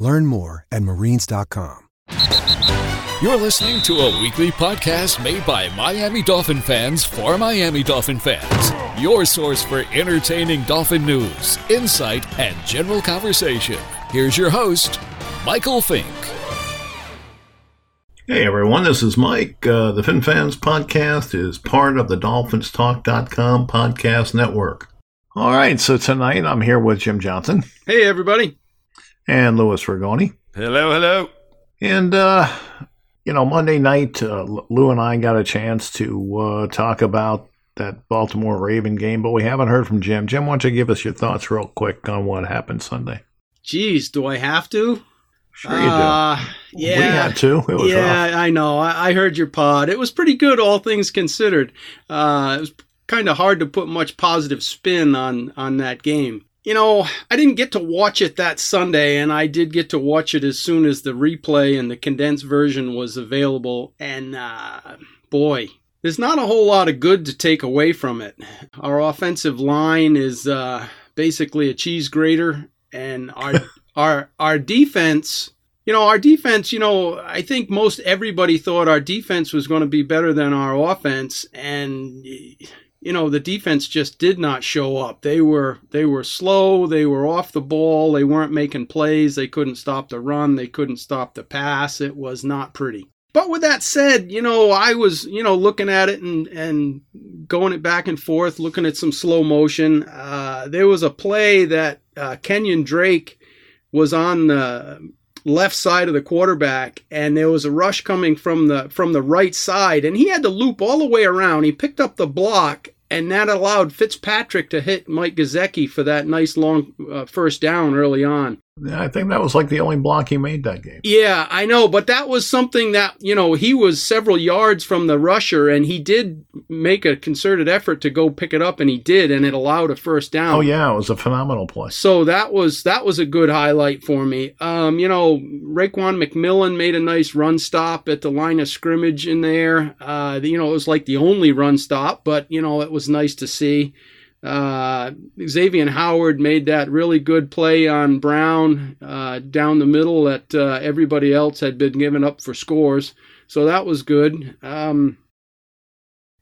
Learn more at marines.com. You're listening to a weekly podcast made by Miami Dolphin fans for Miami Dolphin fans. Your source for entertaining Dolphin news, insight, and general conversation. Here's your host, Michael Fink. Hey everyone, this is Mike. Uh, the Fin Fans podcast is part of the DolphinsTalk.com podcast network. All right, so tonight I'm here with Jim Johnson. Hey everybody. And Louis Ragone. Hello, hello. And, uh, you know, Monday night, uh, Lou and I got a chance to uh, talk about that Baltimore Raven game, but we haven't heard from Jim. Jim, why don't you give us your thoughts real quick on what happened Sunday? Geez, do I have to? Sure you do. Uh, yeah, we had to. yeah, rough. I know. I, I, heard your pod. It was pretty good, all things considered. Uh, it was kind of hard to put much positive spin on on that game. You know, I didn't get to watch it that Sunday, and I did get to watch it as soon as the replay and the condensed version was available. And uh, boy, there's not a whole lot of good to take away from it. Our offensive line is uh, basically a cheese grater, and our our our defense. You know, our defense, you know, I think most everybody thought our defense was going to be better than our offense and you know the defense just did not show up. They were they were slow. They were off the ball. They weren't making plays. They couldn't stop the run. They couldn't stop the pass. It was not pretty. But with that said you know i was you know looking at it and and going it back and forth looking at some slow motion. Uh, there was a play that uh, kenyan drake was on the left side of the quarterback and there was a rush coming from the from the right side and he had to loop all the way around he picked up the block and that allowed Fitzpatrick to hit Mike Gesicki for that nice long uh, first down early on. I think that was like the only block he made that game. Yeah, I know, but that was something that, you know, he was several yards from the rusher and he did make a concerted effort to go pick it up and he did and it allowed a first down. Oh yeah, it was a phenomenal play. So that was that was a good highlight for me. Um, you know, Raekwon McMillan made a nice run stop at the line of scrimmage in there. Uh, you know, it was like the only run stop, but you know, it was nice to see. Uh, Xavier Howard made that really good play on Brown uh, down the middle that uh, everybody else had been given up for scores. So that was good. Um,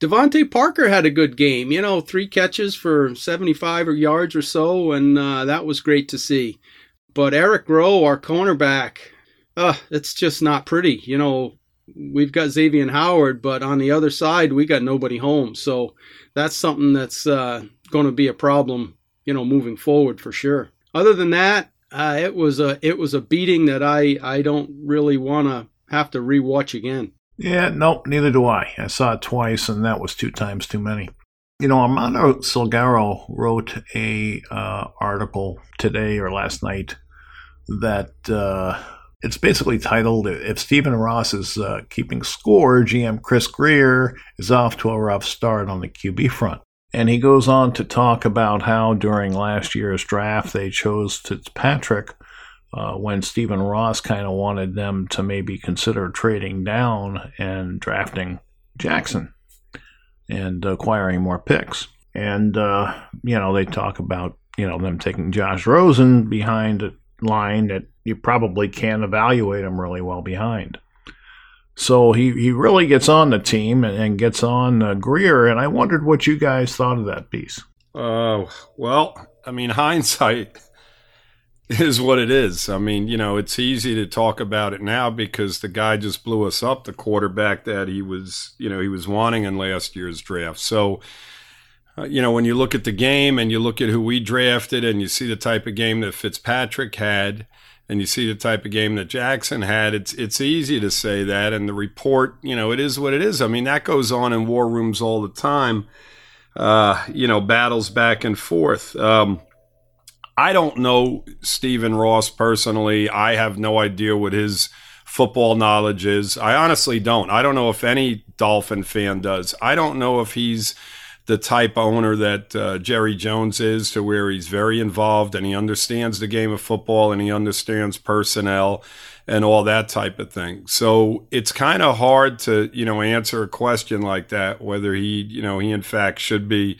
DeVante Parker had a good game. You know, three catches for 75 yards or so, and uh, that was great to see. But Eric Rowe, our cornerback, uh, it's just not pretty. You know, we've got Xavier Howard, but on the other side, we got nobody home. So that's something that's uh, going to be a problem, you know, moving forward for sure. Other than that, uh, it was a it was a beating that I I don't really want to have to rewatch again. Yeah, nope, neither do I. I saw it twice, and that was two times too many. You know, Armando Salguero wrote a uh, article today or last night that uh, it's basically titled "If Stephen Ross is uh, keeping score, GM Chris Grier is off to a rough start on the QB front." And he goes on to talk about how during last year's draft they chose Fitzpatrick uh, when Stephen Ross kind of wanted them to maybe consider trading down and drafting Jackson and acquiring more picks. And, uh, you know, they talk about, you know, them taking Josh Rosen behind a line that you probably can't evaluate him really well behind. So he, he really gets on the team and, and gets on uh, Grier, and I wondered what you guys thought of that piece. Oh, uh, well, I mean, hindsight is what it is. I mean, you know, it's easy to talk about it now because the guy just blew us up, the quarterback that he was, you know, he was wanting in last year's draft. So, uh, you know, when you look at the game and you look at who we drafted and you see the type of game that Fitzpatrick had – and you see the type of game that Jackson had, it's it's easy to say that. And the report, you know, it is what it is. I mean, that goes on in war rooms all the time. Uh, you know, battles back and forth. Um, I don't know Stephen Ross personally. I have no idea what his football knowledge is. I honestly don't. I don't know if any Dolphin fan does. I don't know if he's the type owner that uh, Jerry Jones is, to where he's very involved and he understands the game of football and he understands personnel and all that type of thing. So it's kind of hard to, you know, answer a question like that, whether he, you know, he in fact should be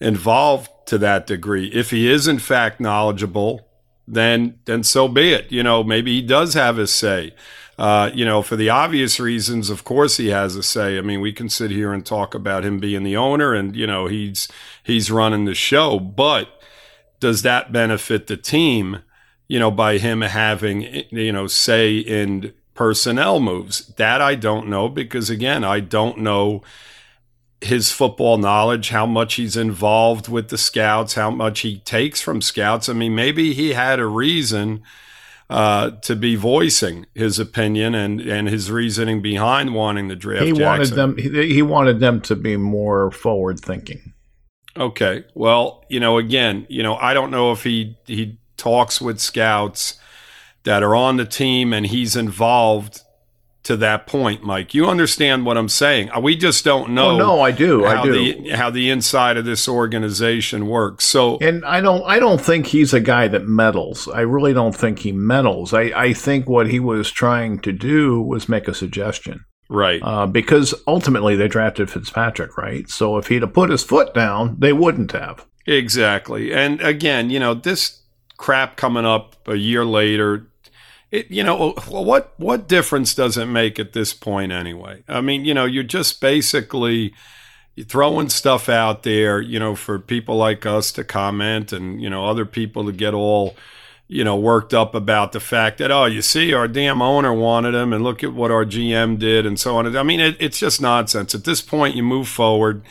involved to that degree. If he is in fact knowledgeable, then then so be it. You know, maybe he does have his say. Uh, you know, for the obvious reasons, of course he has a say. I mean, we can sit here and talk about him being the owner and, you know, he's he's running the show, but does that benefit the team? you know, by him having, you know, say in personnel moves. That I don't know because, again, I don't know his football knowledge, how much he's involved with the scouts, how much he takes from scouts. I mean, maybe he had a reason uh, to be voicing his opinion and, and his reasoning behind wanting the draft. He Jackson. wanted them. He, he wanted them to be more forward thinking. Okay. Well, you know, again, you know, I don't know if he he talks with scouts that are on the team and he's involved to that point, Mike. You understand what I'm saying? We just don't know. Oh, no, I do. I do. The, how the inside of this organization works. So, and I don't, I don't think he's a guy that meddles. I really don't think he meddles. I, I think what he was trying to do was make a suggestion. Right. Uh, because ultimately they drafted Fitzpatrick, right? So if he'd have put his foot down, they wouldn't have. Exactly. And again, you know, this crap coming up a year later. It, you know, what what difference does it make at this point anyway? I mean, you know, you're just basically throwing stuff out there, you know, for people like us to comment and you know other people to get all you know worked up about the fact that oh, you see, our damn owner wanted him, and look at what our GM did, and so on. I mean, it, it's just nonsense. At this point, you move forward,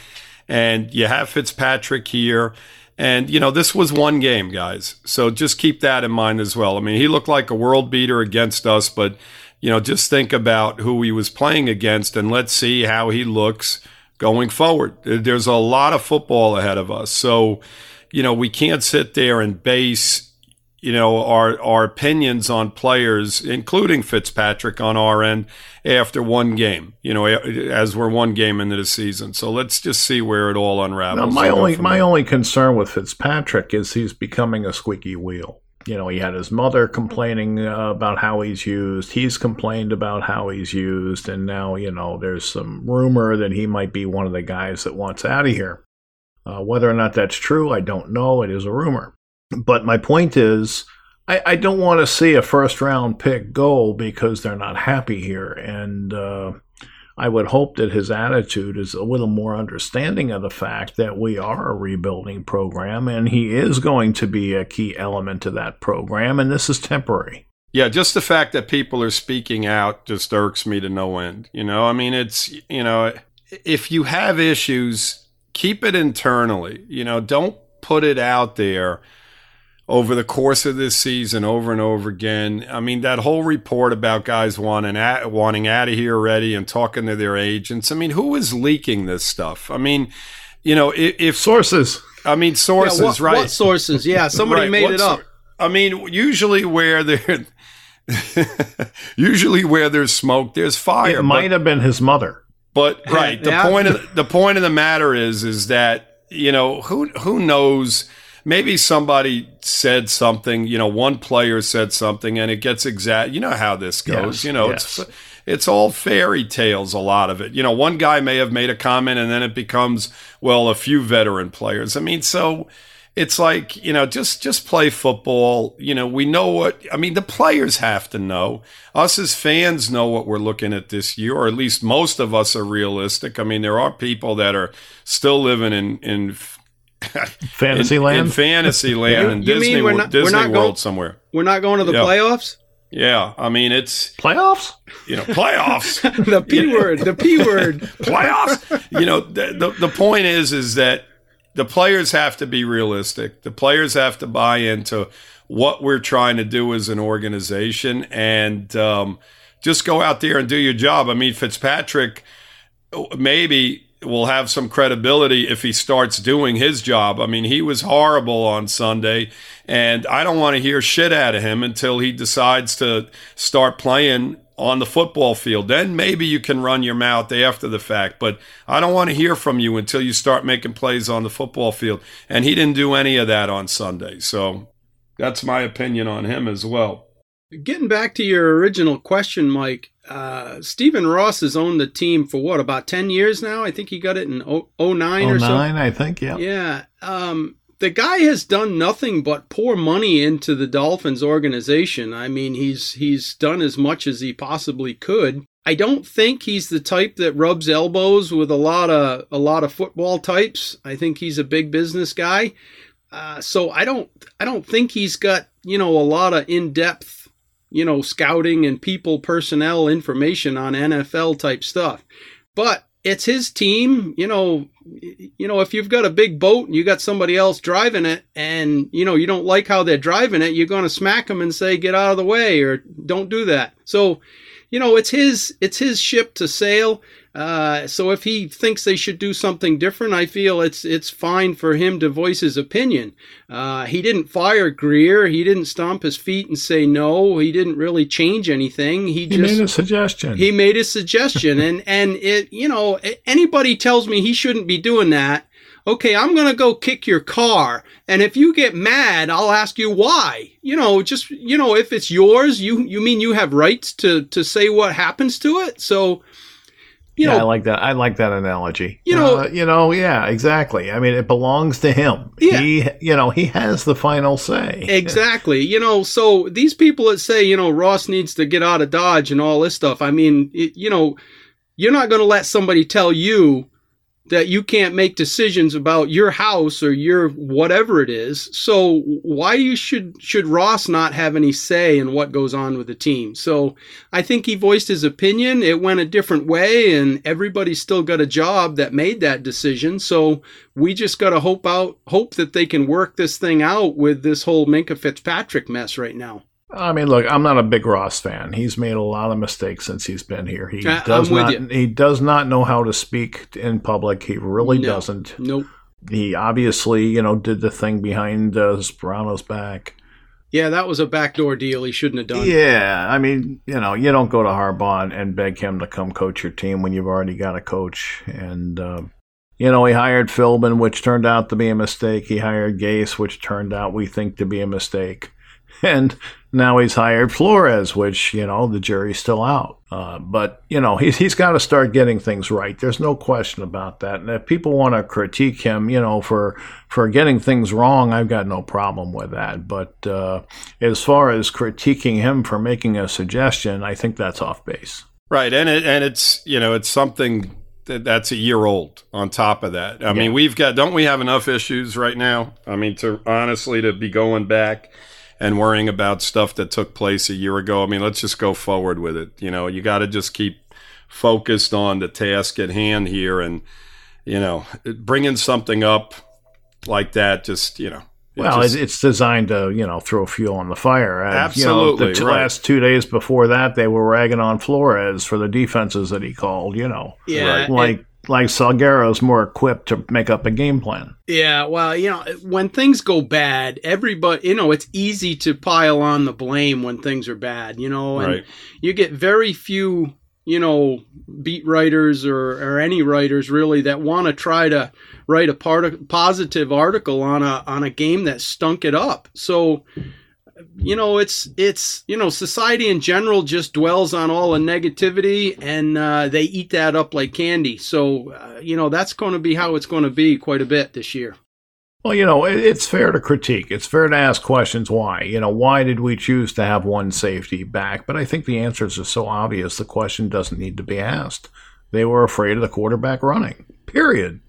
and you have Fitzpatrick here and, you know, this was one game, guys. So just keep that in mind as well. I mean, he looked like a world beater against us, but, you know, just think about who he was playing against and let's see how he looks going forward. There's a lot of football ahead of us. So, you know, we can't sit there and base you know, our our opinions on players, including Fitzpatrick on our end, after one game. You know, as we're one game into the season. So let's just see where it all unravels. Now, my only my there. only concern with Fitzpatrick is he's becoming a squeaky wheel. You know, he had his mother complaining uh, about how he's used. He's complained about how he's used, and now you know there's some rumor that he might be one of the guys that wants out of here. Uh, whether or not that's true, I don't know. It is a rumor. But my point is, I, I don't want to see a first round pick go because they're not happy here. And uh, I would hope that his attitude is a little more understanding of the fact that we are a rebuilding program and he is going to be a key element to that program, and this is temporary. Yeah, just the fact that people are speaking out just irks me to no end. You know, I mean, it's, you know, if you have issues, keep it internally. You know, don't put it out there over the course of this season over and over again. I mean, that whole report about guys wanting at, wanting out of here already and talking to their agents. I mean, who is leaking this stuff? I mean, you know, if, if sources. I mean, sources, yeah, what, right? What sources? Yeah, somebody right. made what it up. I mean, usually where there, usually where there's smoke, there's fire. It might have been his mother. But right, the yeah. point of the point of the matter is, is that you know who who knows maybe somebody said something, you know, one player said something and it gets exact. You know how this goes. Yes, you know, yes. it's it's all fairy tales. A lot of it. You know, one guy may have made a comment and then it becomes well a few veteran players. I mean, so it's like you know just just play football you know we know what i mean the players have to know us as fans know what we're looking at this year or at least most of us are realistic i mean there are people that are still living in in Fantasyland, in, in Fantasyland, and Disney, we're not, Disney we're not World somewhere. We're not going to the yeah. playoffs. Yeah, I mean it's playoffs. You know, playoffs. the p word. The p word. playoffs. You know, the, the the point is is that the players have to be realistic. The players have to buy into what we're trying to do as an organization, and um, just go out there and do your job. I mean, Fitzpatrick maybe will have some credibility if he starts doing his job. I mean, he was horrible on Sunday, and I don't want to hear shit out of him until he decides to start playing on the football field. Then maybe you can run your mouth after the fact. But I don't want to hear from you until you start making plays on the football field. And he didn't do any of that on Sunday. So that's my opinion on him as well. Getting back to your original question, Mike, uh, Stephen Ross has owned the team for what, about 10 years now? I think he got it in 09 or so. 09, I think, yeah. Yeah. Um, the guy has done nothing but pour money into the Dolphins organization. I mean, he's he's done as much as he possibly could. I don't think he's the type that rubs elbows with a lot of a lot of football types. I think he's a big business guy. Uh, so I don't I don't think he's got you know a lot of in depth you know scouting and people personnel information on NFL type stuff. But it's his team. You know, you know, if you've got a big boat and you got somebody else driving it, and you know you don't like how they're driving it, you're going to smack them and say, "Get out of the way," or "Don't do that." So, you know, it's his it's his ship to sail. Uh, so if he thinks they should do something different, I feel it's it's fine for him to voice his opinion. Uh, he didn't fire Grier. He didn't stomp his feet and say no. He didn't really change anything. He, he just made a suggestion. He made a suggestion, and and it you know anybody tells me he shouldn't be doing that. Okay, I'm gonna go kick your car, and if you get mad, I'll ask you why. You know, just you know, if it's yours, you you mean you have rights to to say what happens to it. So you yeah, know, I like that. I like that analogy. You know, uh, you know, yeah, exactly. I mean, it belongs to him. Yeah. He, you know, he has the final say. Exactly. you know, so these people that say, you know, Ross needs to get out of Dodge and all this stuff. I mean, it, you know, you're not going to let somebody tell you that you can't make decisions about your house or your whatever it is. So why you should should Ross not have any say in what goes on with the team? So I think he voiced his opinion. It went a different way and everybody still got a job that made that decision. So we just got to hope out hope that they can work this thing out with this whole Minkah Fitzpatrick mess right now. I mean, look, I'm not a big Ross fan. He's made a lot of mistakes since he's been here. He uh, does not. You. He does not know how to speak in public. He really no. doesn't. Nope. He obviously, you know, did the thing behind uh, Sparano's back. Yeah, that was a backdoor deal. He shouldn't have done. Yeah, I mean, you know, you don't go to Harbaugh and beg him to come coach your team when you've already got a coach. And uh, you know, he hired Philbin, which turned out to be a mistake. He hired Gase, which turned out we think to be a mistake. And now he's hired Flores, which, you know, the jury's still out. Uh, but, you know, he's, he's got to start getting things right. There's no question about that. And if people want to critique him, you know, for, for getting things wrong, I've got no problem with that. But uh, as far as critiquing him for making a suggestion, I think that's off base. Right. And, it, and it's, you know, it's something that's a year old on top of that. I yeah. mean, we've got, don't we have enough issues right now? I mean, to honestly, to be going back and worrying about stuff that took place a year ago. I mean, let's just go forward with it. You know, you got to just keep focused on the task at hand here and, you know, bringing something up like that, just, you know, it well, just, it's designed to you know throw fuel on the fire. And, absolutely. You know, the right. last two days before that, they were ragging on Flores for the defenses that he called. You know, yeah, like like Salguero's more equipped to make up a game plan. Yeah, well, you know, when things go bad, everybody, you know, it's easy to pile on the blame when things are bad, you know, and right. you get very few, you know, beat writers or, or any writers really that want to try to write a part positive article on a on a game that stunk it up. So, you know, it's it's you know, society in general just dwells on all the negativity, and uh, they eat that up like candy. So, uh, you know, that's going to be how it's going to be quite a bit this year. Well, you know, it's fair to critique. It's fair to ask questions why. You know, why did we choose to have one safety back? But I think the answers are so obvious the question doesn't need to be asked. They were afraid of the quarterback running, period.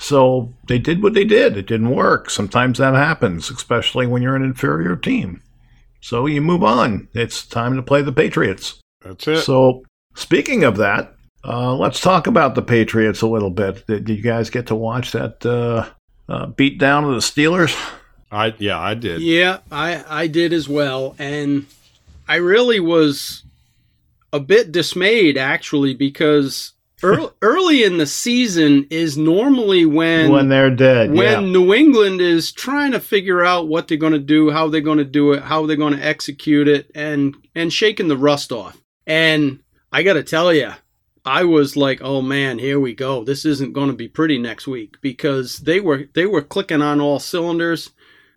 So they did what they did. It didn't work. Sometimes that happens, especially when you're an inferior team. So you move on. It's time to play the Patriots. That's it. So speaking of that, uh, let's talk about the Patriots a little bit. Did, did you guys get to watch that uh, uh, beat down of the Steelers? I yeah, I did. Yeah, I I did as well, and I really was a bit dismayed actually because early, early in the season is normally when when they're dead. When yeah. New England is trying to figure out what they're going to do, how they're going to do it, how they're going to execute it, and and shaking the rust off. And I got to tell you, I was like, "Oh man, here we go. This isn't going to be pretty next week because they were they were clicking on all cylinders.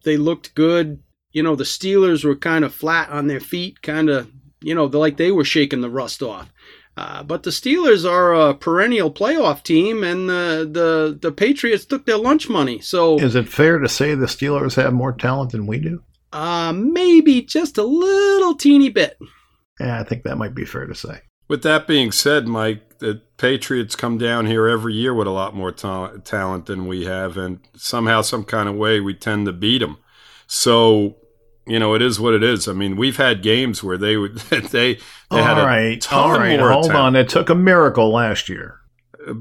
They looked good. You know, the Steelers were kind of flat on their feet, kind of, you know, like they were shaking the rust off. Uh, but the Steelers are a perennial playoff team, and the, the the Patriots took their lunch money. So, Is it fair to say the Steelers have more talent than we do? uh, maybe just a little teeny bit. Yeah, I think that might be fair to say. With that being said, Mike, the Patriots come down here every year with a lot more ta- talent than we have, and somehow, some kind of way, we tend to beat them. So, you know, it is what it is. I mean, we've had games where they would they they had a right, ton all right. more Hold talent. on. It took a miracle last year.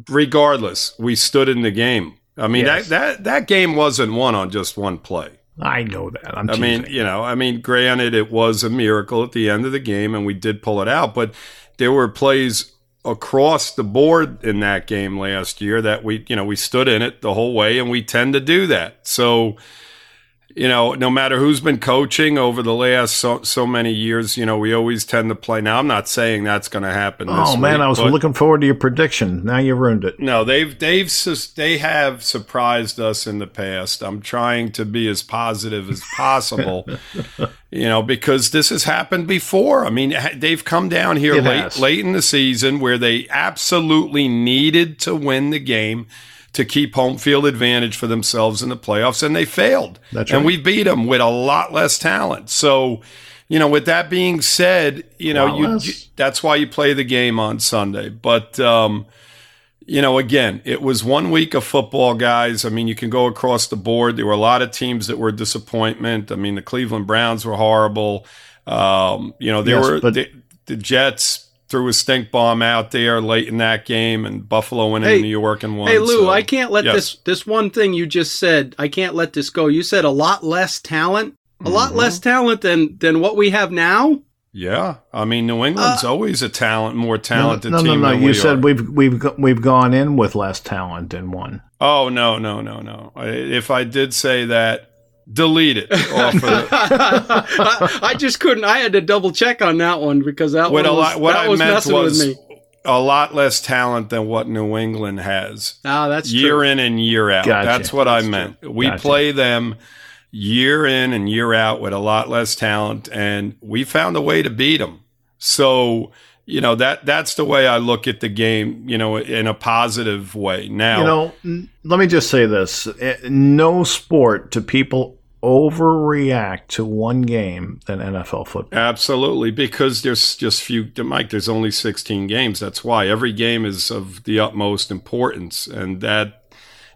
Regardless, we stood in the game. I mean, Yes. that, that that game wasn't won on just one play. I know that. I'm I mean, you know, I mean, granted, it was a miracle at the end of the game, and we did pull it out. But there were plays across the board in that game last year that we, you know, we stood in it the whole way, and we tend to do that. So, you know, no matter who's been coaching over the last so so many years, you know, we always tend to play. Now, I'm not saying that's going to happen. This oh man, week, I was looking forward to your prediction. Now you ruined it. no, they've they've they have surprised us in the past. I'm trying to be as positive as possible, you know, because this has happened before. I mean, they've come down here It late has. late in the season where they absolutely needed to win the game to keep home field advantage for themselves in the playoffs, and they failed. That's And we beat them with a lot less talent. So. You know, with that being said, you know, you, you, that's why you play the game on Sunday. But um, you know, again, it was one week of football, guys. I mean, you can go across the board. There were a lot of teams that were a disappointment. I mean, the Cleveland Browns were horrible. Um, you know, there Yes, were but- the, the Jets threw a stink bomb out there late in that game, and Buffalo went Hey, in New York and won. Hey Lou, so- I can't let yes. this this one thing you just said. I can't let this go. You said a lot less talent, a lot Mhm. less talent than than what we have now. Yeah, I mean, New England's always a talent, more talented no, no, team no, no. than You we said are. we've we've we've gone in with less talent and won. Oh no, no, no, no! If I did say that, delete it off of the, I, I just couldn't. I had to double check on that one because that what one a was, lot, what that I was meant messing was with me. a lot less talent than what New England has Ah, that's year true. in and year out. Gotcha. That's what I That's meant. We Gotcha. play them year in and year out with a lot less talent, and we found a way to beat them. So you know that that's the way I look at the game. You know, in a positive way. Now, You know, n- let me just say this: Eh, no sport do people overreact to one game than NFL football. Absolutely, because there's just few. Mike, there's only 16 games. That's why every game is of the utmost importance, and that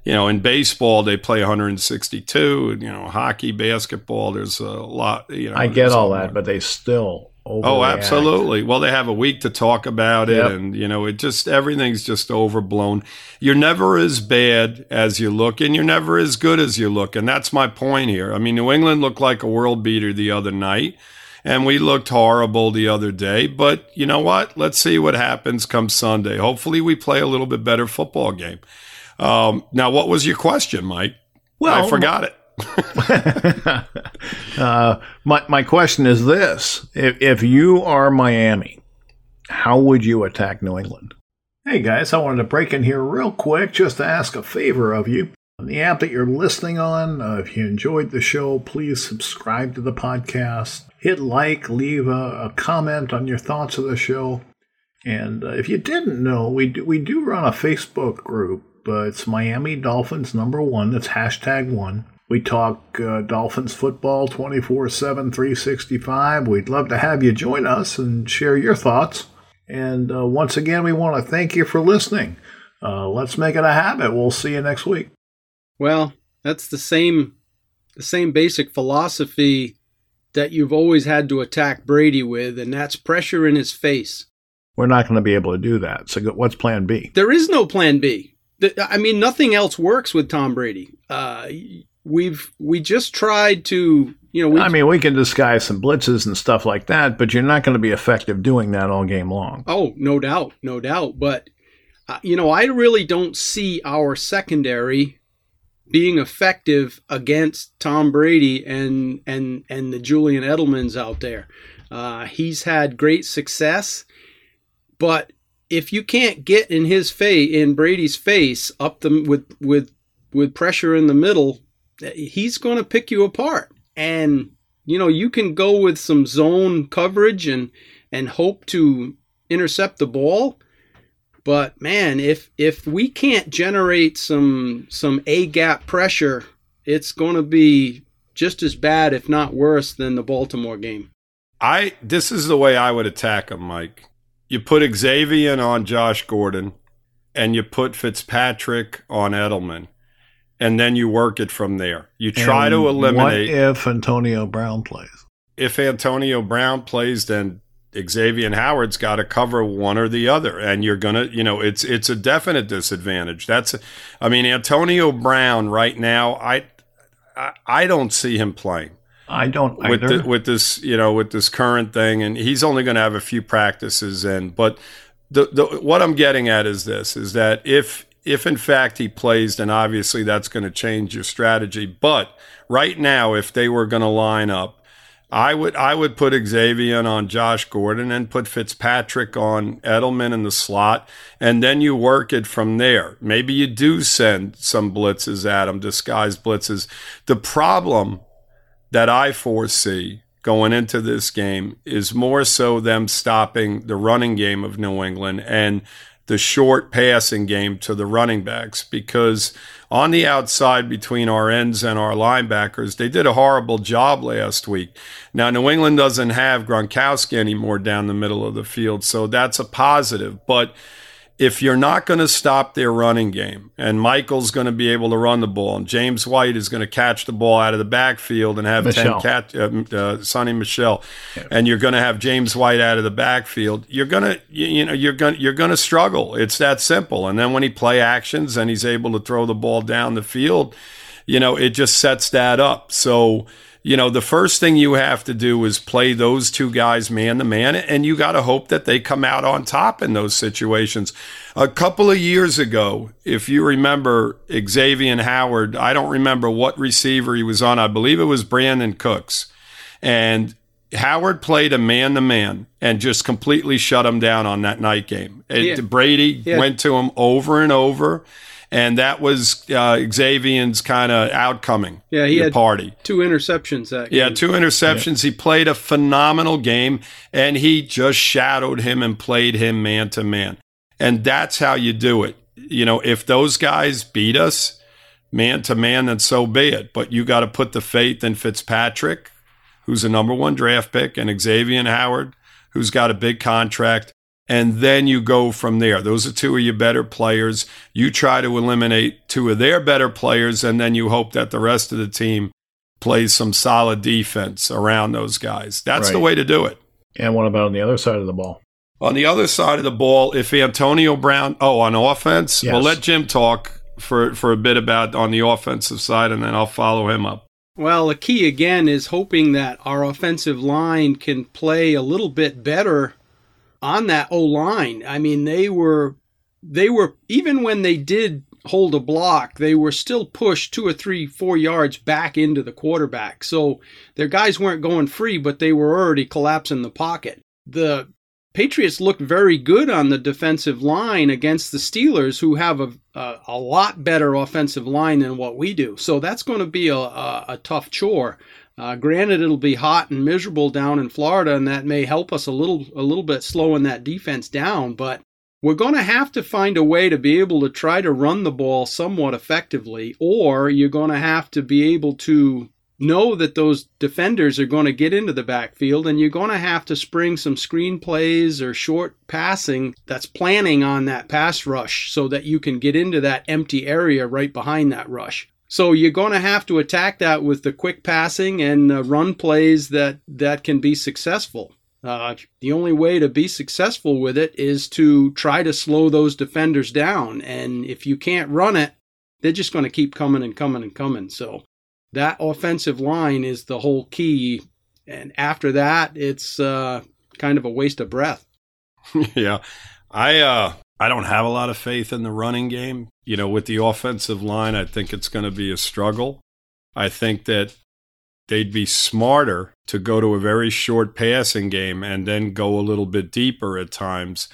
you know, in baseball they play 162. You know, hockey, basketball, there's a lot. You know, I get all that, lot. but they still. Oh, absolutely. Well, they have a week to talk about it, Yep. and you know, it just everything's just overblown. You're never as bad as you look, and you're never as good as you look, and that's my point here. I mean, New England looked like a world beater the other night, and we looked horrible the other day. But you know what? Let's see what happens come Sunday. Hopefully, we play a little bit better football game. Um, now, what was your question, Mike? Well, I forgot it. uh, my my question is this: if if you are Miami, how would you attack New England? Hey guys, I wanted to break in here real quick just to ask a favor of you. On the app that you're listening on, uh, if you enjoyed the show, please subscribe to the podcast. Hit like, leave a, a comment on your thoughts of the show. And uh, if you didn't know, we do, we do run a Facebook group. Uh, it's Miami Dolphins number one. That's hashtag one. We talk uh, Dolphins football 24 7, 365. We'd love to have you join us and share your thoughts. And uh, once again, we want to thank you for listening. Uh, let's make it a habit. We'll see you next week. Well, that's the same the same basic philosophy that you've always had to attack Brady with, and that's pressure in his face. We're not going to be able to do that. So, what's plan B? There is no plan B. I mean, nothing else works with Tom Brady. Uh, we've we just tried to, you know, we, I mean, we can disguise some blitzes and stuff like that, but you're not going to be effective doing that all game long. Oh, no doubt, no doubt. But uh, you know, I really don't see our secondary being effective against Tom Brady and and and the Julian Edelmans out there. Uh, he's had great success. But if you can't get in his face, in Brady's face, up the with with with pressure in the middle, he's going to pick you apart. And you know, you can go with some zone coverage and and hope to intercept the ball. But man, if if we can't generate some some A gap pressure, it's going to be just as bad, if not worse, than the Baltimore game. I this is the way I would attack him, Mike. You put Xavier on Josh Gordon, and you put Fitzpatrick on Edelman, and then you work it from there. You try And to eliminate. What if Antonio Brown plays? if Antonio Brown plays, then Xavier Howard's got to cover one or the other, and you're gonna, you know, it's it's a definite disadvantage. That's, I mean, Antonio Brown right now, I, I, I don't see him playing I don't with the, with this, you know, with this current thing, and he's only going to have a few practices in. But the, the what I'm getting at is this: is that if if in fact he plays, then obviously that's going to change your strategy. But right now, if they were going to line up. I would I would put Xavier on Josh Gordon and put Fitzpatrick on Edelman in the slot, and then you work it from there. Maybe you do send some blitzes at him, disguised blitzes. The problem that I foresee going into this game is more so them stopping the running game of New England and the short passing game to the running backs because on the outside between our ends and our linebackers, they did a horrible job last week. Now, New England doesn't have Gronkowski anymore down the middle of the field, so that's a positive. But if you're not going to stop their running game and Michel's going to be able to run the ball and James White is going to catch the ball out of the backfield and have Michel. 10 catch, uh, uh, Sony Michel, and you're going to have James White out of the backfield, you're going to, you, you know, you're going you're going to struggle. It's that simple. And then when he play actions and he's able to throw the ball down the field, you know, it just sets that up. So, you know, the first thing you have to do is play those two guys man to man, and you got to hope that they come out on top in those situations. A couple of years ago, if you remember Xavier Howard, I don't remember what receiver he was on. I believe it was Brandin Cooks. And Howard played a man to man and just completely shut him down on that night game. It- Yeah. Brady Yeah. went to him over and over. And that was uh, Xavier's kind of outcoming Yeah, he the had party. two interceptions that Yeah, two interceptions. He played a phenomenal game and he just shadowed him and played him man to man. And that's how you do it. You know, if those guys beat us man to man, then so be it. But you got to put the faith in Fitzpatrick, who's a number one draft pick, and Xavier Howard, who's got a big contract. And then you go from there. Those are two of your better players. You try to eliminate two of their better players, and then you hope that the rest of the team plays some solid defense around those guys. That's the way to do it. and what about on the other side of the ball? On the other side of the ball, if Antonio Brown, oh, on offense, Yes. we'll let Jim talk for for a bit about on the offensive side, and then I'll follow him up. Well, the key again is hoping that our offensive line can play a little bit better on that O line. I mean, they were they were even when they did hold a block, they were still pushed two or three, four yards back into the quarterback. So their guys weren't going free, but they were already collapsing the pocket. The Patriots looked very good on the defensive line against the Steelers, who have a a, a lot better offensive line than what we do. So that's going to be a, a, a tough chore. Uh, granted, it'll be hot and miserable down in Florida, and that may help us a little a little bit slowing that defense down. But we're going to have to find a way to be able to try to run the ball somewhat effectively, or you're going to have to be able to know that those defenders are going to get into the backfield and you're going to have to spring some screen plays or short passing that's planning on that pass rush so that you can get into that empty area right behind that rush. So you're going to have to attack that with the quick passing and run plays that that can be successful. Uh, the only way to be successful with it is to try to slow those defenders down. And if you can't run it, they're just going to keep coming and coming and coming. So that offensive line is the whole key. And after that, it's uh, kind of a waste of breath. yeah. I uh I don't have a lot of faith in the running game. You know, with the offensive line, I think it's going to be a struggle. I think that they'd be smarter to go to a very short passing game and then go a little bit deeper at times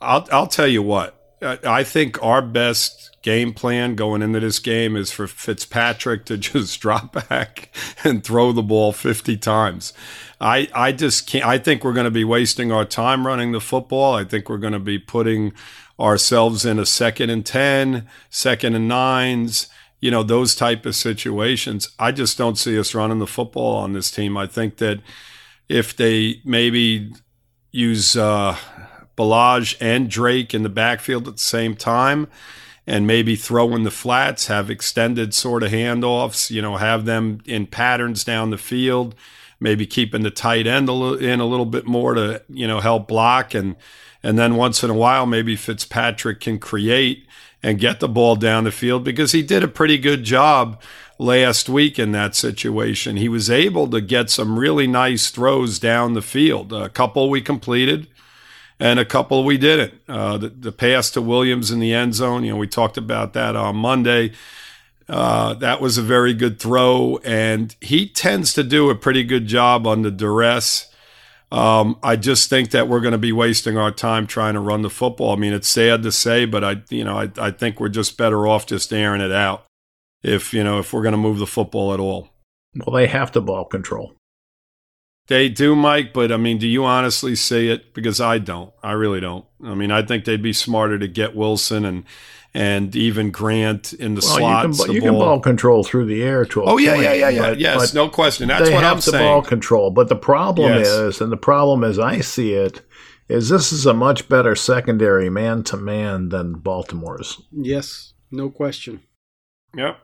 I'll I'll tell you what. I think our best game plan going into this game is for Fitzpatrick to just drop back and throw the ball 50 times. I, I just can't. I think we're going to be wasting our time running the football. I think we're going to be putting ourselves in a second and 10, second and nines, you know, those type of situations. I just don't see us running the football on this team. I think that if they maybe use uh, Ballage and Drake in the backfield at the same time, and maybe throw in the flats, have extended sort of handoffs, you know, have them in patterns down the field, maybe keeping the tight end in a little bit more to, you know, help block and and then once in a while maybe Fitzpatrick can create and get the ball down the field because he did a pretty good job last week in that situation. He was able to get some really nice throws down the field. A couple we completed and a couple we didn't. Uh, the, the, pass to Williams in the end zone, you know, we talked about that on Monday. Uh, that was a very good throw, and he tends to do a pretty good job under duress. Um, I just think that we're going to be wasting our time trying to run the football. I mean, it's sad to say, but I, you know, I, I think we're just better off just airing it out if you know if we're going to move the football at all. Well, they have to ball control. They do, Mike, but I mean, do you honestly see it? Because I don't. I really don't. I mean, I think they'd be smarter to get Wilson and and even Grant in the well, slots. You, can, you can, ball control through the air to a oh yeah point, yeah yeah yeah but, yes but no question. That's what I'm saying. ball control, but the problem yes. is, and the problem as I see it, is this is a much better secondary man to man than Baltimore's. Yes, no question. Yep.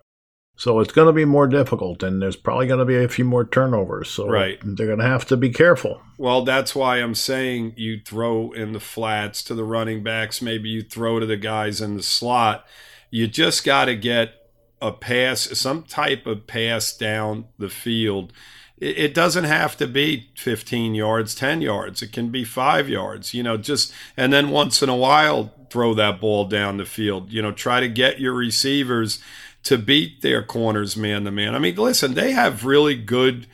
So it's going to be more difficult, and there's probably going to be a few more turnovers. So right. they're going to have to be careful. Well, that's why I'm saying you throw in the flats to the running backs. Maybe you throw to the guys in the slot. You just got to get a pass, some type of pass down the field. It, it doesn't have to be 15 yards, 10 yards. It can be five yards. You know, just and then once in a while throw that ball down the field. You know, try to get your receivers to beat their corners man to man. I mean, listen, they have really good,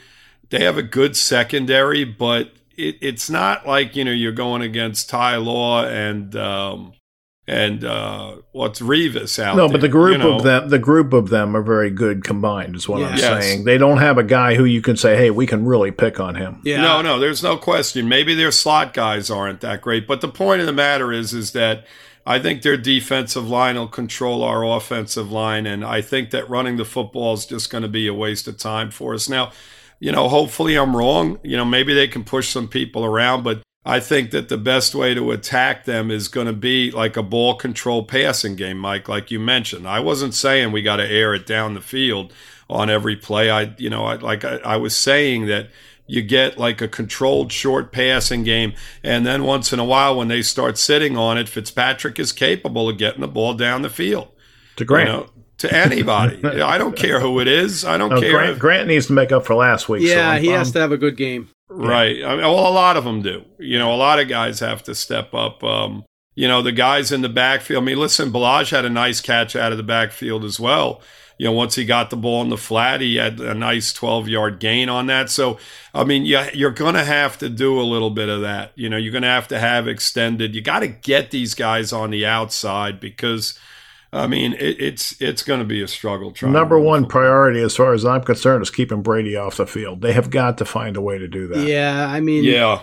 they have a good secondary, but it, it's not like you know you're going against Ty Law and um, and uh, what's Revis out no, there, but the group you know? of them, the group of them are very good combined. Is what Yeah. I'm Yes. saying. They don't have a guy who you can say, "Hey, we can really pick on him." Yeah. No, no, there's no question. Maybe their slot guys aren't that great, but the point of the matter is, is that I think their defensive line will control our offensive line, and I think that running the football is just going to be a waste of time for us. Now, you know, hopefully I'm wrong. You know, maybe they can push some people around, but I think that the best way to attack them is going to be like a ball control passing game, Mike, like you mentioned. I wasn't saying we got to air it down the field on every play. I, you know, I, like I, I was saying that you get like a controlled short passing game, and then once in a while, when they start sitting on it, Fitzpatrick is capable of getting the ball down the field. To Grant. You know, to anybody. I don't care who it is. I don't No, care. Grant, if- Grant needs to make up for last week. Yeah, I'm- he has to have a good game. Right. I mean, well, a lot of them do. You know, a lot of guys have to step up. Um, you know, the guys in the backfield. I mean, listen, Ballage had a nice catch out of the backfield as well. You know, once he got the ball in the flat, he had a nice 12 yard gain on that. So, I mean, yeah, you're going to have to do a little bit of that. You know, you're going to have to have extended. You got to get these guys on the outside because, I mean, it, it's it's going to be a struggle. Trying Number one priority, as far as I'm concerned, is keeping Brady off the field. They have got to find a way to do that. Yeah, I mean, Yeah.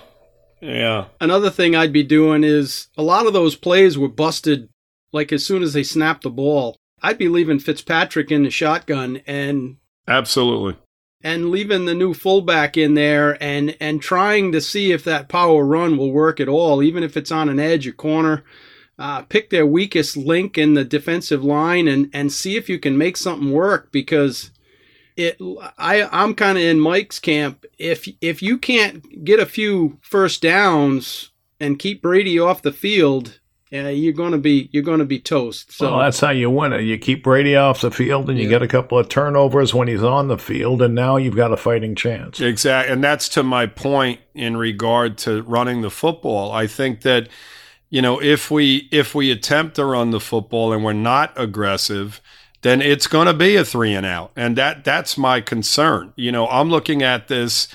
Yeah. another thing I'd be doing is a lot of those plays were busted like as soon as they snapped the ball. I'd be leaving Fitzpatrick in the shotgun and Absolutely. and leaving the new fullback in there and and trying to see if that power run will work at all, even if it's on an edge, a corner. Uh, pick their weakest link in the defensive line and and see if you can make something work because it I I'm kind of in Mike's camp. If if you can't get a few first downs and keep Brady off the field, uh, you're gonna be you're gonna be toast. So well, that's how you win it. You keep Brady off the field, and you Yeah. get a couple of turnovers when he's on the field, and now you've got a fighting chance. Exactly. And that's to my point in regard to running the football. I think that, you know, if we if we attempt to run the football and we're not aggressive, then it's going to be a three and out. And that that's my concern. You know, I'm looking at this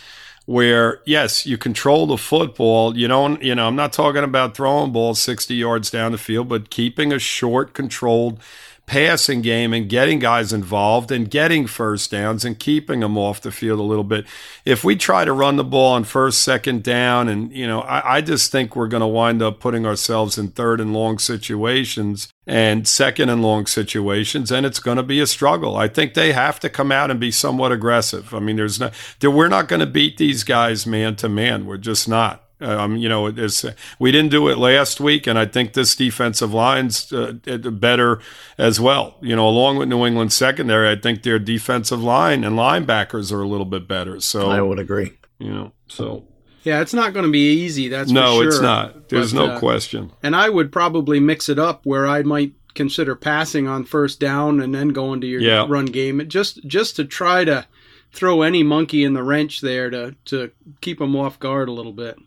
where yes, you control the football. You don't, you know, I'm not talking about throwing balls 60 yards down the field, but keeping a short, controlled passing game and getting guys involved and getting first downs and keeping them off the field a little bit. If we try to run the ball on first, second down, and, you know, I, I just think we're going to wind up putting ourselves in third and long situations and second and long situations, and it's going to be a struggle. I think they have to come out and be somewhat aggressive. I mean, there's no, we're not going to beat these guys man to man. We're just not. Um, you know, it's, we didn't do it last week, and I think this defensive line's uh, better as well. You know, along with New England secondary, I think their defensive line and linebackers are a little bit better. So I would agree. You know, so yeah, it's not going to be easy. That's no, sure. it's not. There's but, no uh, question. And I would probably mix it up where I might consider passing on first down and then going to your yeah. run game, just just to try to throw any monkey in the wrench there to to keep them off guard a little bit.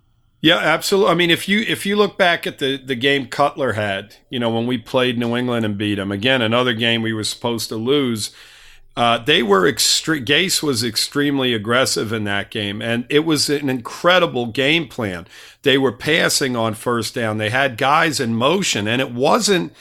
Yeah, absolutely. I mean, if you if you look back at the the game Cutler had, you know, when we played New England and beat them again, another game we were supposed to lose. Uh, they were extreme. Gase was extremely aggressive in that game, and it was an incredible game plan. They were passing on first down. They had guys in motion, and it wasn't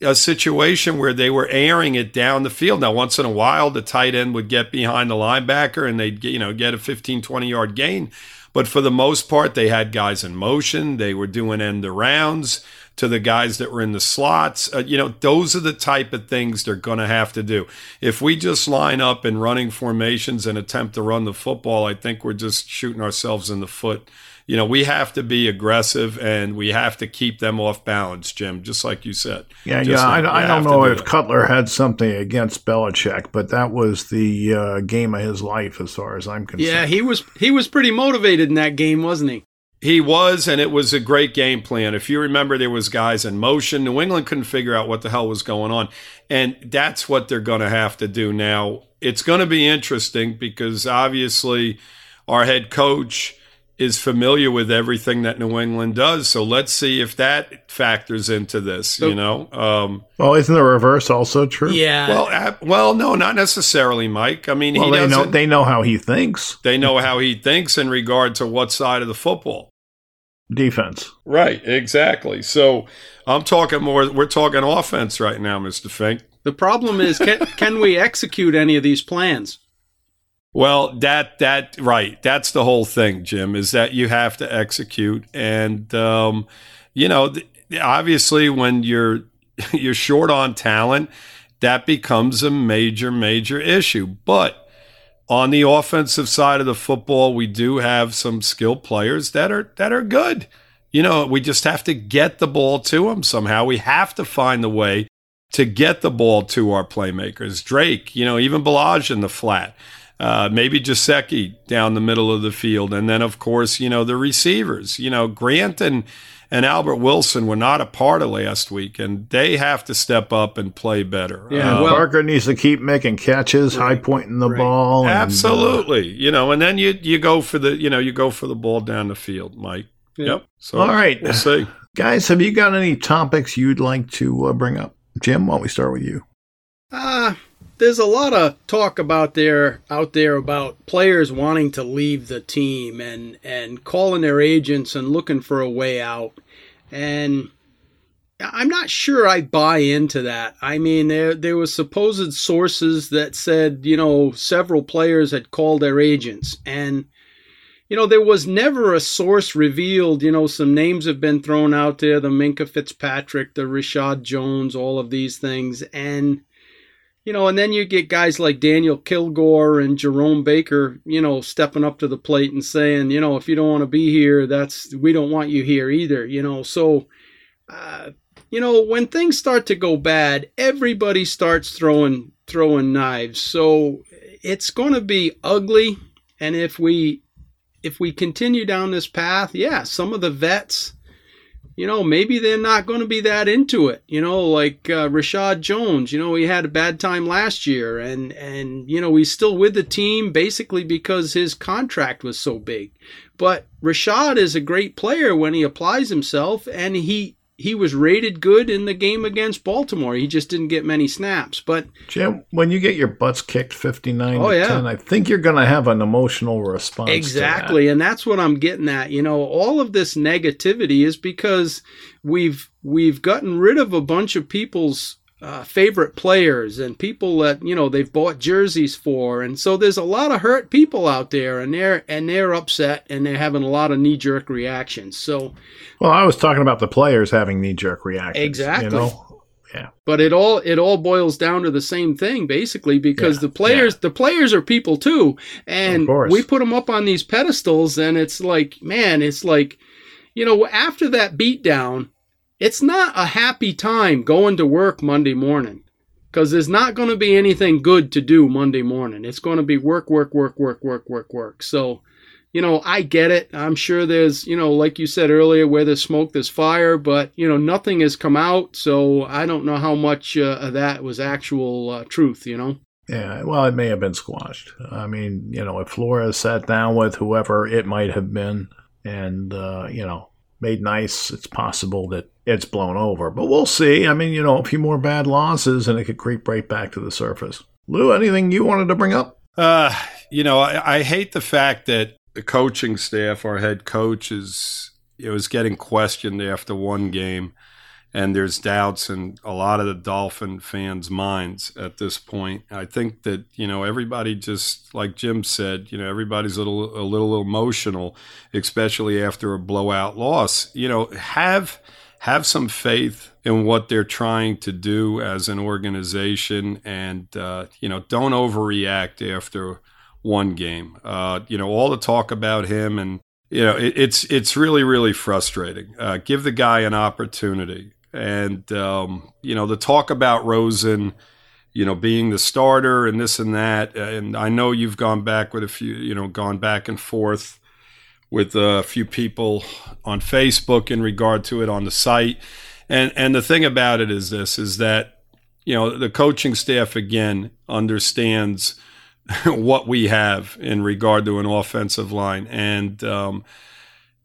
a situation where they were airing it down the field. Now, once in a while, the tight end would get behind the linebacker and they'd, you know, get a 15, 20 yard gain. But for the most part, they had guys in motion. They were doing end arounds to the guys that were in the slots. Uh, you know, those are the type of things they're going to have to do. If we just line up in running formations and attempt to run the football, I think we're just shooting ourselves in the foot you know, we have to be aggressive and we have to keep them off balance, Jim, just like you said. Yeah, just yeah. Like I, I don't know do if it. Cutler had something against Belichick, but that was the uh, game of his life, as far as I'm concerned. Yeah, he was he was pretty motivated in that game, wasn't he? He was, and it was a great game plan. If you remember, there was guys in motion. New England couldn't figure out what the hell was going on, and that's what they're going to have to do now. It's going to be interesting because obviously our head coach is familiar with everything that New England does. So let's see if that factors into this. So, you know, um, well, isn't the reverse also true? Yeah. Well, uh, well, no, not necessarily, Mike. I mean, well, they know they know how he thinks. They know how he thinks in regard to what side of the football. Defense. Right. Exactly. So I'm talking more. We're talking offense right now, Mister Fink. The problem is, can, can we execute any of these plans? Well, that that right. That's the whole thing, Jim. Is that you have to execute, and um, you know, obviously, when you're you're short on talent, that becomes a major major issue. But on the offensive side of the football, we do have some skilled players that are that are good. You know, we just have to get the ball to them somehow. We have to find the way to get the ball to our playmakers. Drake, you know, even Ballage in the flat uh, maybe Gesicki down the middle of the field, and then of course you know the receivers. You know Grant and and Albert Wilson were not a part of last week, and they have to step up and play better. Yeah, uh, well, Parker needs to keep making catches, right, high pointing the right. ball. And, Absolutely, uh, you know, and then you you go for the you know you go for the ball down the field, Mike. Yeah. Yep. So all right, we'll see, guys. Have you got any topics you'd like to uh, bring up, Jim? Why don't we start with you? Uh, there's a lot of talk about there out there about players wanting to leave the team and and calling their agents and looking for a way out and I'm not sure I buy into that. I mean, there there was supposed sources that said, you know, several players had called their agents and you know, there was never a source revealed. You know, some names have been thrown out there the Minkah Fitzpatrick, the Reshad Jones, all of these things. And you know, and then you get guys like Daniel Kilgore and Jerome Baker, you know, stepping up to the plate and saying, you know, if you don't want to be here, that's we don't want you here either, you know. So, uh, you know, when things start to go bad, everybody starts throwing throwing knives. So it's going to be ugly, and if we if we continue down this path, yeah, some of the vets you know, maybe they're not going to be that into it. You know, like uh, Reshad Jones. You know, he had a bad time last year, and and you know he's still with the team basically because his contract was so big. But Reshad is a great player when he applies himself, and he he was rated good in the game against Baltimore. He just didn't get many snaps. But Jim, when you get your butts kicked 59 Oh, to yeah. 10, I think you're going to have an emotional response. to that. Exactly, and that's what I'm getting at. You know, all of this negativity is because we've we've gotten rid of a bunch of people's uh, favorite players and people that you know they've bought jerseys for, and so there's a lot of hurt people out there, and they're and they're upset and they're having a lot of knee jerk reactions. So, Well, I was talking about the players having knee jerk reactions. Exactly. You know? but it all it all boils down to the same thing basically because Yeah, the players the players are people too and we put them up on these pedestals and it's like man it's like you know after that beatdown it's not a happy time going to work monday morning because there's not going to be anything good to do monday morning it's going to be work work work work work work work so you know, I get it. I'm sure there's, you know, like you said earlier, where there's smoke, there's fire, but, you know, nothing has come out. So I don't know how much uh, of that was actual uh, truth, you know? Yeah, well, it may have been squashed. I mean, you know, if Flores sat down with whoever it might have been and, uh, you know, made nice, it's possible that it's blown over. But we'll see. I mean, you know, a few more bad losses and it could creep right back to the surface. Lou, anything you wanted to bring up? Uh, you know, I, I hate the fact that the coaching staff, our head coach, is it was getting questioned after one game, and there's doubts in a lot of the Dolphin fans' minds at this point. I think that you know everybody just like Jim said, you know everybody's a little a little emotional, especially after a blowout loss. You know, have have some faith in what they're trying to do as an organization, and uh, you know, don't overreact after one game. Uh, you know, all the talk about him, and you know, it, it's it's really really frustrating. Uh, give the guy an opportunity, and um, you know, the talk about Rosen. You know, being the starter and this and that, and I know you've gone back with a few, you know, gone back and forth with a few people on Facebook in regard to it on the site. And and the thing about it is this is that you know the coaching staff again understands what we have in regard to an offensive line and um,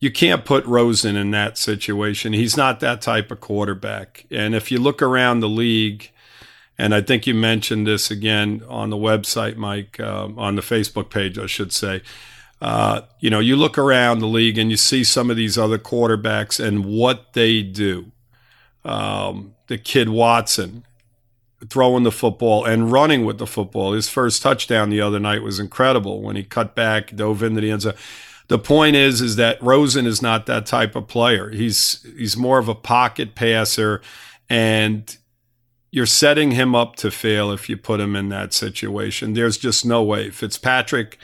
you can't put Rosen in that situation. He's not that type of quarterback. And if you look around the league, and I think you mentioned this again on the website, Mike, um, on the Facebook page, I should say. Uh, you know, you look around the league and you see some of these other quarterbacks and what they do. Um, the kid Watson throwing the football and running with the football. His first touchdown the other night was incredible when he cut back, dove into the end zone. The point is, is that Rosen is not that type of player. He's he's more of a pocket passer, and you're setting him up to fail if you put him in that situation. There's just no way. Fitzpatrick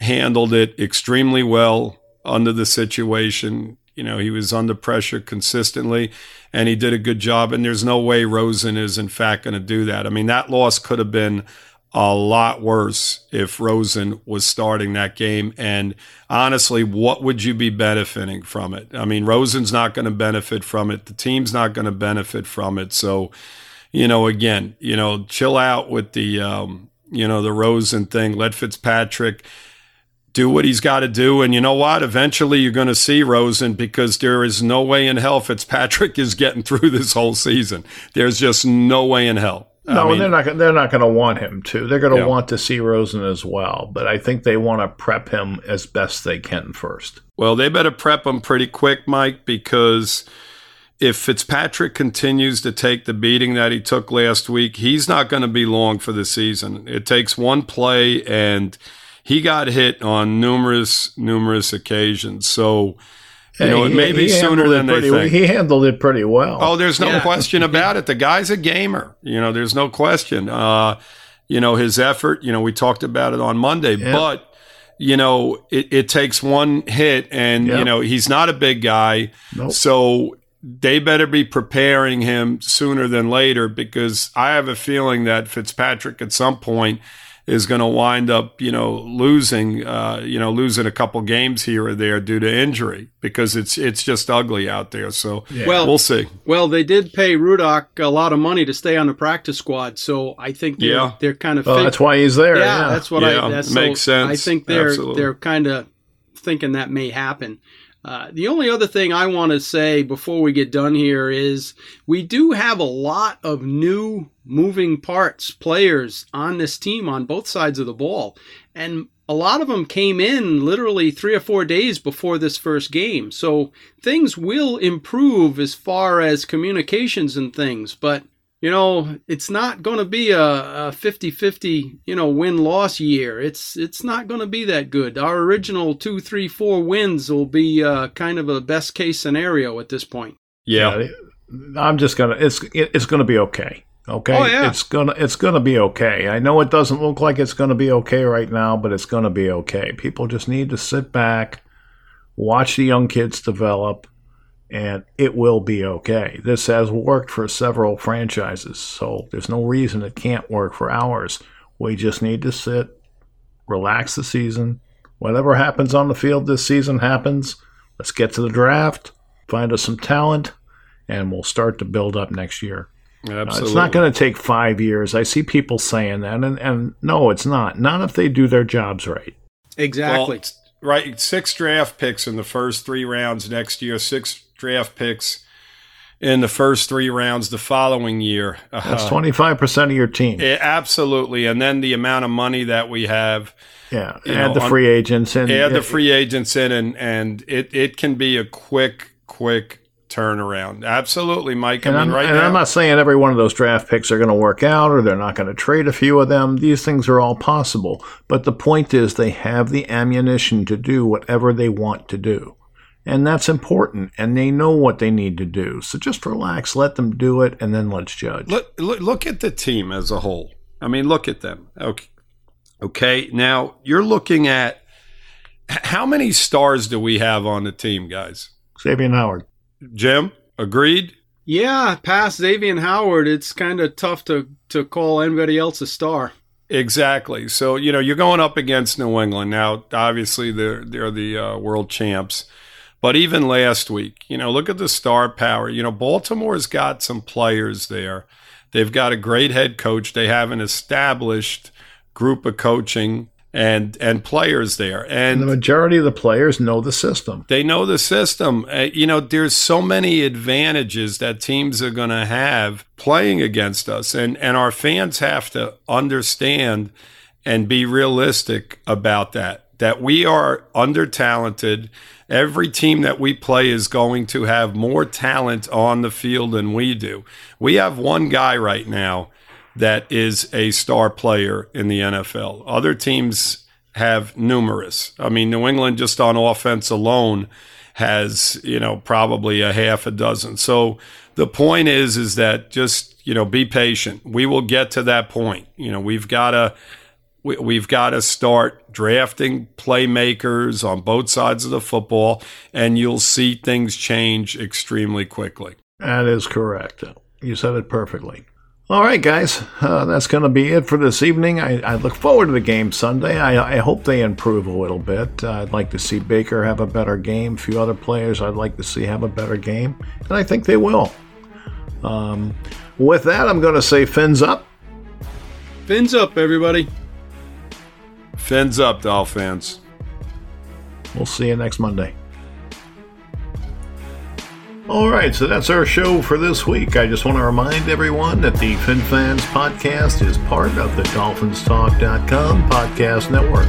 handled it extremely well under the situation. You know, he was under pressure consistently and he did a good job. And there's no way Rosen is, in fact, going to do that. I mean, that loss could have been a lot worse if Rosen was starting that game. And honestly, what would you be benefiting from it? I mean, Rosen's not going to benefit from it. The team's not going to benefit from it. So, you know, again, you know, chill out with the, um, you know, the Rosen thing. Let Fitzpatrick do what he's got to do. And you know what? Eventually you're going to see Rosen because there is no way in hell Fitzpatrick is getting through this whole season. There's just no way in hell. No, I mean, and they're not. They're not going to want him to. They're going to Yeah. want to see Rosen as well. But I think they want to prep him as best they can first. Well, they better prep him pretty quick, Mike, because if Fitzpatrick continues to take the beating that he took last week, he's not going to be long for the season. It takes one play, and he got hit on numerous, numerous occasions. So, you know, it He- may be he sooner handled it than they think. He handled it pretty well. Oh, there's no Yeah. question about it. The guy's a gamer. You know, there's no question. Uh, you know, his effort, you know, we talked about it on Monday, Yeah. but, you know, it, it takes one hit and, Yeah. you know, he's not a big guy. Nope. So they better be preparing him sooner than later because I have a feeling that Fitzpatrick at some point is going to wind up, you know, losing, uh, you know, losing a couple games here or there due to injury because it's it's just ugly out there. So Well, we'll see. Well, they did pay Rudock a lot of money to stay on the practice squad, so I think they're, Yeah. they're kind of well, that's why he's there. yeah, Yeah, that's what Yeah, I that's makes so sense. I think they're Absolutely. they're kind of thinking that may happen. Uh, the only other thing I want to say before we get done here is we do have a lot of new moving parts, players on this team on both sides of the ball. And a lot of them came in literally three or four days before this first game. So things will improve as far as communications and things, but you know, it's not going to be a, a 50-50, you know, win-loss year. It's it's not going to be that good. Our original two, three, four wins will be uh, kind of a best case scenario at this point. Yeah, yeah I'm just gonna. It's it's gonna be okay. Okay, oh, yeah. it's gonna it's gonna be okay. I know it doesn't look like it's gonna be okay right now, but it's gonna be okay. People just need to sit back, watch the young kids develop, and it will be okay. This has worked for several franchises, so there's no reason it can't work for ours. We just need to sit, relax the season. Whatever happens on the field this season happens. Let's get to the draft, find us some talent, and we'll start to build up next year. Absolutely. it's not going to take five years. I see people saying that, and, and no, it's not. Not if they do their jobs right. Exactly. Well, right. Six draft picks in the first three rounds next year, six draft picks in the first three rounds the following year. That's uh, 25% of your team. It, absolutely. And then the amount of money that we have. Yeah. Add know, the free agents in. Add the free agents in, and, and it, it can be a quick, quick turnaround. Absolutely, Mike. And, I am right and now, I'm not saying every one of those draft picks are going to work out or they're not going to trade a few of them. These things are all possible. But the point is, they have the ammunition to do whatever they want to do. And that's important. And they know what they need to do. So just relax, let them do it, and then let's judge. Look, look, look at the team as a whole. I mean, look at them. Okay. Okay. Now, you're looking at how many stars do we have on the team, guys? Xavier Howard. Jim, agreed? Yeah, past Xavier Howard, it's kind of tough to, to call anybody else a star. Exactly. So, you know, you're going up against New England. Now, obviously, they're, they're the uh, world champs. But even last week, you know, look at the star power. You know, Baltimore's got some players there. They've got a great head coach. They have an established group of coaching and and players there and, and, the majority of the players know the system they know the system uh, you know there's so many advantages that teams are going to have playing against us and and our fans have to understand and be realistic about that that we are under talented every team that we play is going to have more talent on the field than we do we have one guy right now that is a star player in the NFL. Other teams have numerous. I mean, New England just on offense alone has, you know, probably a half a dozen. So the point is is that just, you know, be patient. We will get to that point. You know, we've got to we, we've got to start drafting playmakers on both sides of the football and you'll see things change extremely quickly. That is correct. You said it perfectly. All right, guys, uh, that's going to be it for this evening. I, I, look forward to the game Sunday. I, I hope they improve a little bit. Uh, I'd like to see Baker have a better game. A few other players I'd like to see have a better game, and I think they will. Um, with that, I'm going to say fins up. Fins up, everybody. Fins up, Dolphins. We'll see you next Monday. All right, so that's our show for this week. I just want to remind everyone that the FinFans podcast is part of the DolphinsTalk.com podcast network.